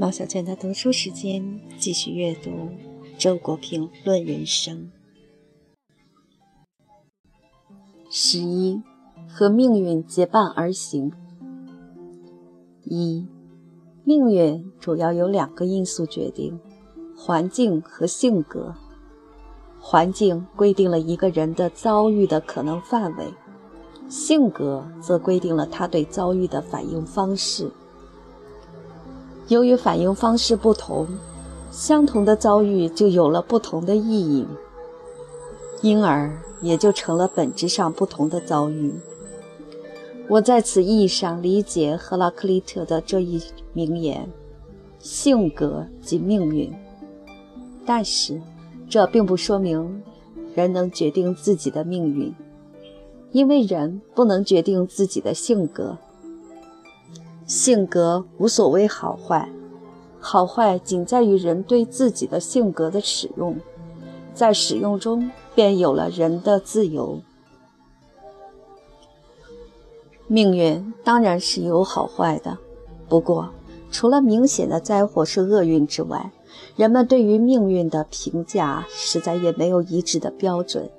毛小娟的读书时间，继续阅读周国平《论人生》。十一，和命运结伴而行。一，命运主要由两个因素决定：环境和性格。环境规定了一个人的遭遇的可能范围，性格则规定了他对遭遇的反应方式。由于反应方式不同，相同的遭遇就有了不同的意义，因而也就成了本质上不同的遭遇。我在此意义上理解赫拉克利特的这一名言：“性格即命运。”但是，这并不说明人能决定自己的命运，因为人不能决定自己的性格。性格无所谓好坏，好坏仅在于人对自己的性格的使用，在使用中便有了人的自由。命运当然是有好坏的，不过除了明显的灾祸是厄运之外，人们对于命运的评价实在也没有一致的标准，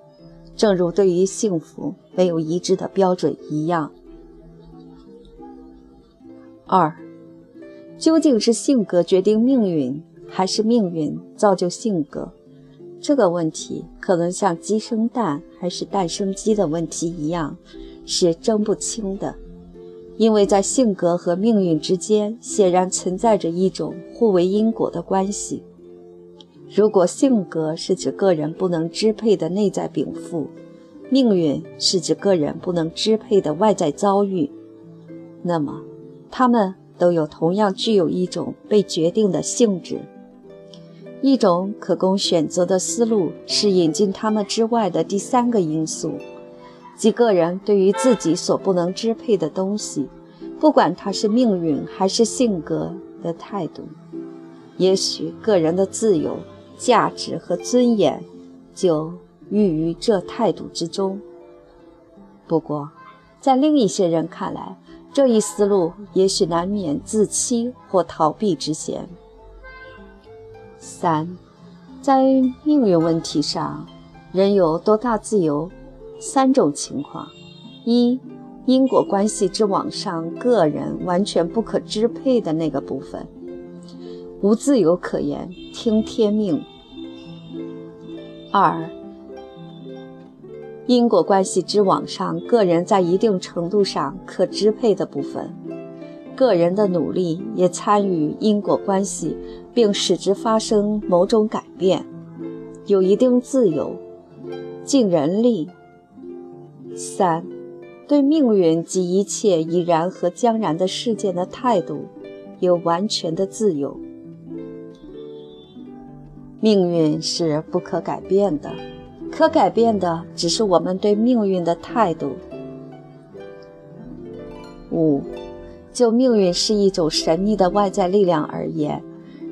正如对于幸福没有一致的标准一样。二，究竟是性格决定命运，还是命运造就性格？这个问题可能像鸡生蛋还是蛋生鸡的问题一样，是争不清的。因为在性格和命运之间，显然存在着一种互为因果的关系。如果性格是指个人不能支配的内在禀赋，命运是指个人不能支配的外在遭遇，那么。他们都有同样具有一种被决定的性质。一种可供选择的思路是引进他们之外的第三个因素，即个人对于自己所不能支配的东西，不管它是命运还是性格的态度。也许个人的自由、价值和尊严就寓于这态度之中。不过，在另一些人看来，这一思路也许难免自欺或逃避之嫌。三，在命运问题上，人有多大自由？三种情况：一、因果关系之网上个人完全不可支配的那个部分，无自由可言，听天命；二、因果关系之网上，个人在一定程度上可支配的部分，个人的努力也参与因果关系，并使之发生某种改变，有一定自由，尽人力。三，对命运及一切已然和将然的事件的态度，有完全的自由。命运是不可改变的。可改变的只是我们对命运的态度。五，就命运是一种神秘的外在力量而言，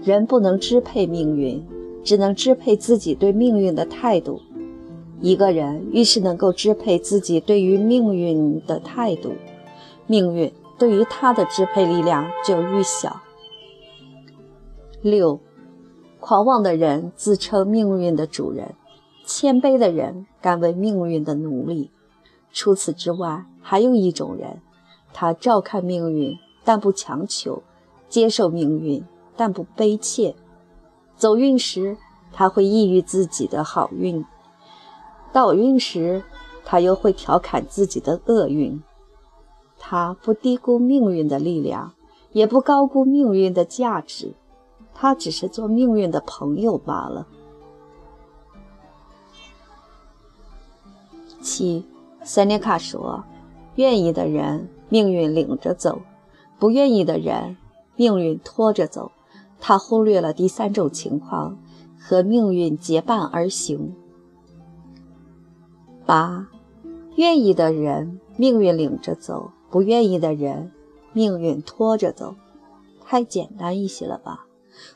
人不能支配命运，只能支配自己对命运的态度。一个人越是能够支配自己对于命运的态度，命运对于他的支配力量就愈小。六，狂妄的人自称命运的主人。谦卑的人甘为命运的奴隶。除此之外，还有一种人，他照看命运，但不强求；接受命运，但不悲切。走运时，他会抑郁自己的好运；倒运时，他又会调侃自己的厄运。他不低估命运的力量，也不高估命运的价值，他只是做命运的朋友罢了。七，塞涅卡说：“愿意的人，命运领着走；不愿意的人，命运拖着走。”他忽略了第三种情况，和命运结伴而行。八，愿意的人，命运领着走；不愿意的人，命运拖着走。太简单一些了吧？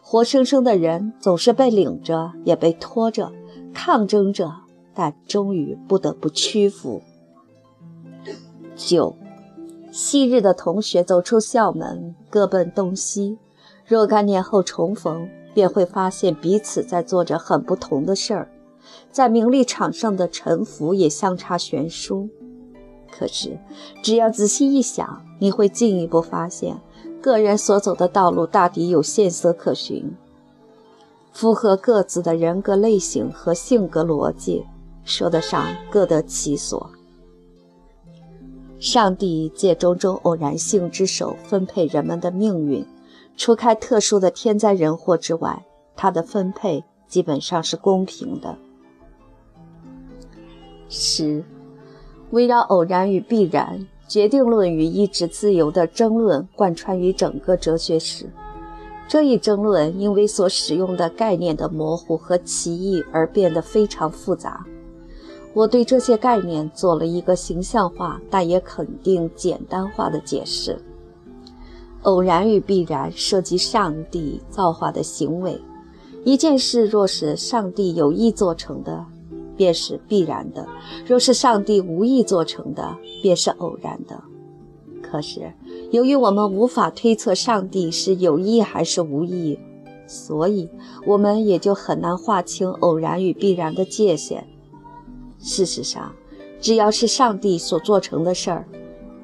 活生生的人总是被领着，也被拖着，抗争着。但终于不得不屈服。九，昔日的同学走出校门，各奔东西；若干年后重逢，便会发现彼此在做着很不同的事儿，在名利场上的沉浮也相差悬殊。可是，只要仔细一想，你会进一步发现，个人所走的道路大抵有线索可循，符合各自的人格类型和性格逻辑，说得上各得其所。上帝借种种偶然性之手分配人们的命运，除开特殊的天灾人祸之外，他的分配基本上是公平的。十。围绕偶然与必然、决定论与意志自由的争论贯穿于整个哲学史。这一争论因为所使用的概念的模糊和歧义而变得非常复杂。我对这些概念做了一个形象化，但也肯定简单化的解释。偶然与必然涉及上帝造化的行为。一件事若是上帝有意做成的，便是必然的；若是上帝无意做成的，便是偶然的。可是，由于我们无法推测上帝是有意还是无意，所以我们也就很难划清偶然与必然的界限。事实上，只要是上帝所做成的事儿，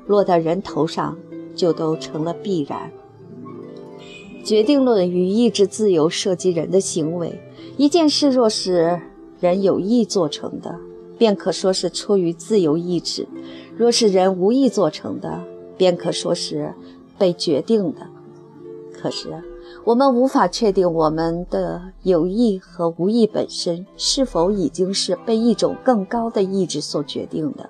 落到人头上，就都成了必然。决定论与意志自由涉及人的行为，一件事若是。人有意做成的，便可说是出于自由意志；若是人无意做成的，便可说是被决定的。可是，我们无法确定我们的有意和无意本身是否已经是被一种更高的意志所决定的。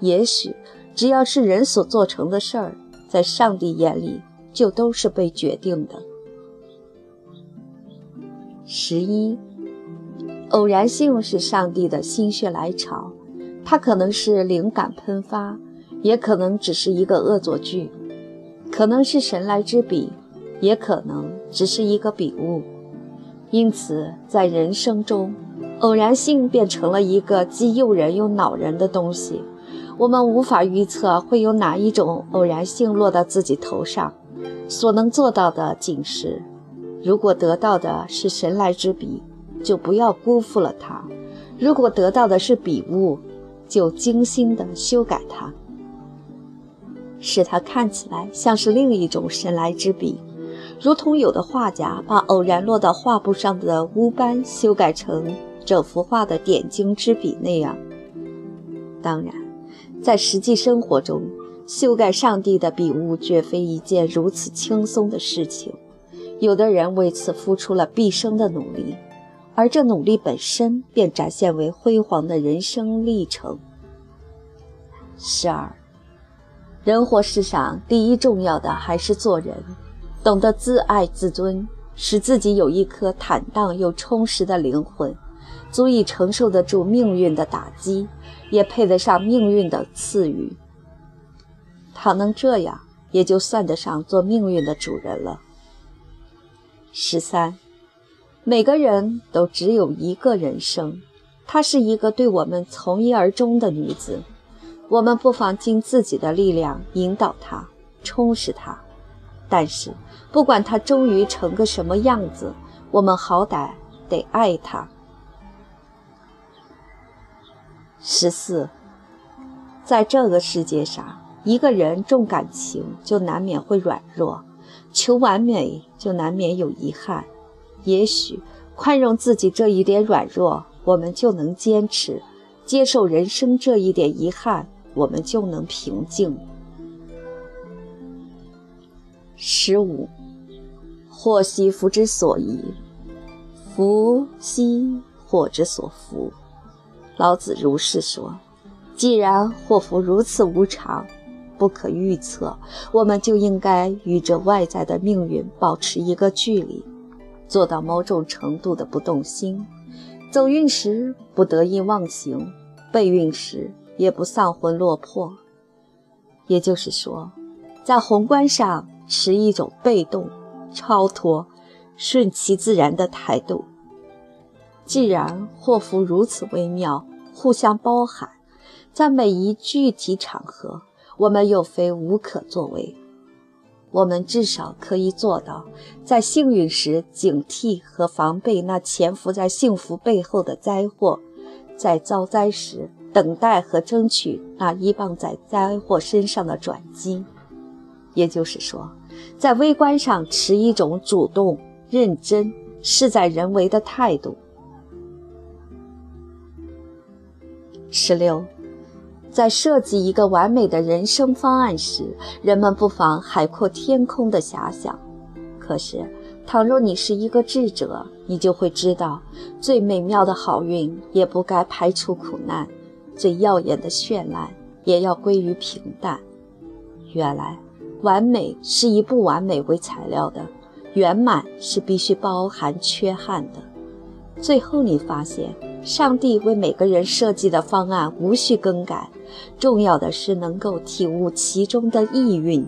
也许，只要是人所做成的事儿，在上帝眼里就都是被决定的。十一。偶然性是上帝的心血来潮，它可能是灵感喷发，也可能只是一个恶作剧，可能是神来之笔，也可能只是一个笔误。因此，在人生中，偶然性变成了一个既诱人又恼人的东西。我们无法预测会有哪一种偶然性落到自己头上，所能做到的仅是，如果得到的是神来之笔。就不要辜负了它。如果得到的是笔误，就精心的修改它，使它看起来像是另一种神来之笔，如同有的画家把偶然落到画布上的污斑修改成整幅画的点睛之笔那样。当然，在实际生活中，修改上帝的笔误绝非一件如此轻松的事情。有的人为此付出了毕生的努力。而这努力本身便展现为辉煌的人生历程。十二，人活世上第一重要的还是做人，懂得自爱自尊，使自己有一颗坦荡又充实的灵魂，足以承受得住命运的打击，也配得上命运的赐予。倘能这样，也就算得上做命运的主人了。十三。每个人都只有一个人生，她是一个对我们从一而终的女子，我们不妨尽自己的力量引导她，充实她。但是，不管他终于成个什么样子，我们好歹得爱他。十四，在这个世界上，一个人重感情，就难免会软弱；求完美，就难免有遗憾。也许宽容自己这一点软弱，我们就能坚持；接受人生这一点遗憾，我们就能平静。十五，祸兮福之所倚，福兮祸之所伏。老子如是说。既然祸福如此无常，不可预测，我们就应该与这外在的命运保持一个距离。做到某种程度的不动心，走运时不得意忘形，背运时也不丧魂落魄。也就是说，在宏观上持一种被动、超脱、顺其自然的态度。既然祸福如此微妙，互相包含，在每一具体场合，我们又非无可作为。我们至少可以做到，在幸运时警惕和防备那潜伏在幸福背后的灾祸，在遭灾时等待和争取那依傍在灾祸身上的转机。也就是说，在微观上持一种主动、认真、事在人为的态度。十六。在设计一个完美的人生方案时，人们不妨海阔天空的遐想。可是，倘若你是一个智者，你就会知道，最美妙的好运也不该排除苦难，最耀眼的绚烂也要归于平淡。原来，完美是以不完美为材料的，圆满是必须包含缺憾的。最后，你发现，上帝为每个人设计的方案无需更改。重要的是能够体悟其中的意蕴。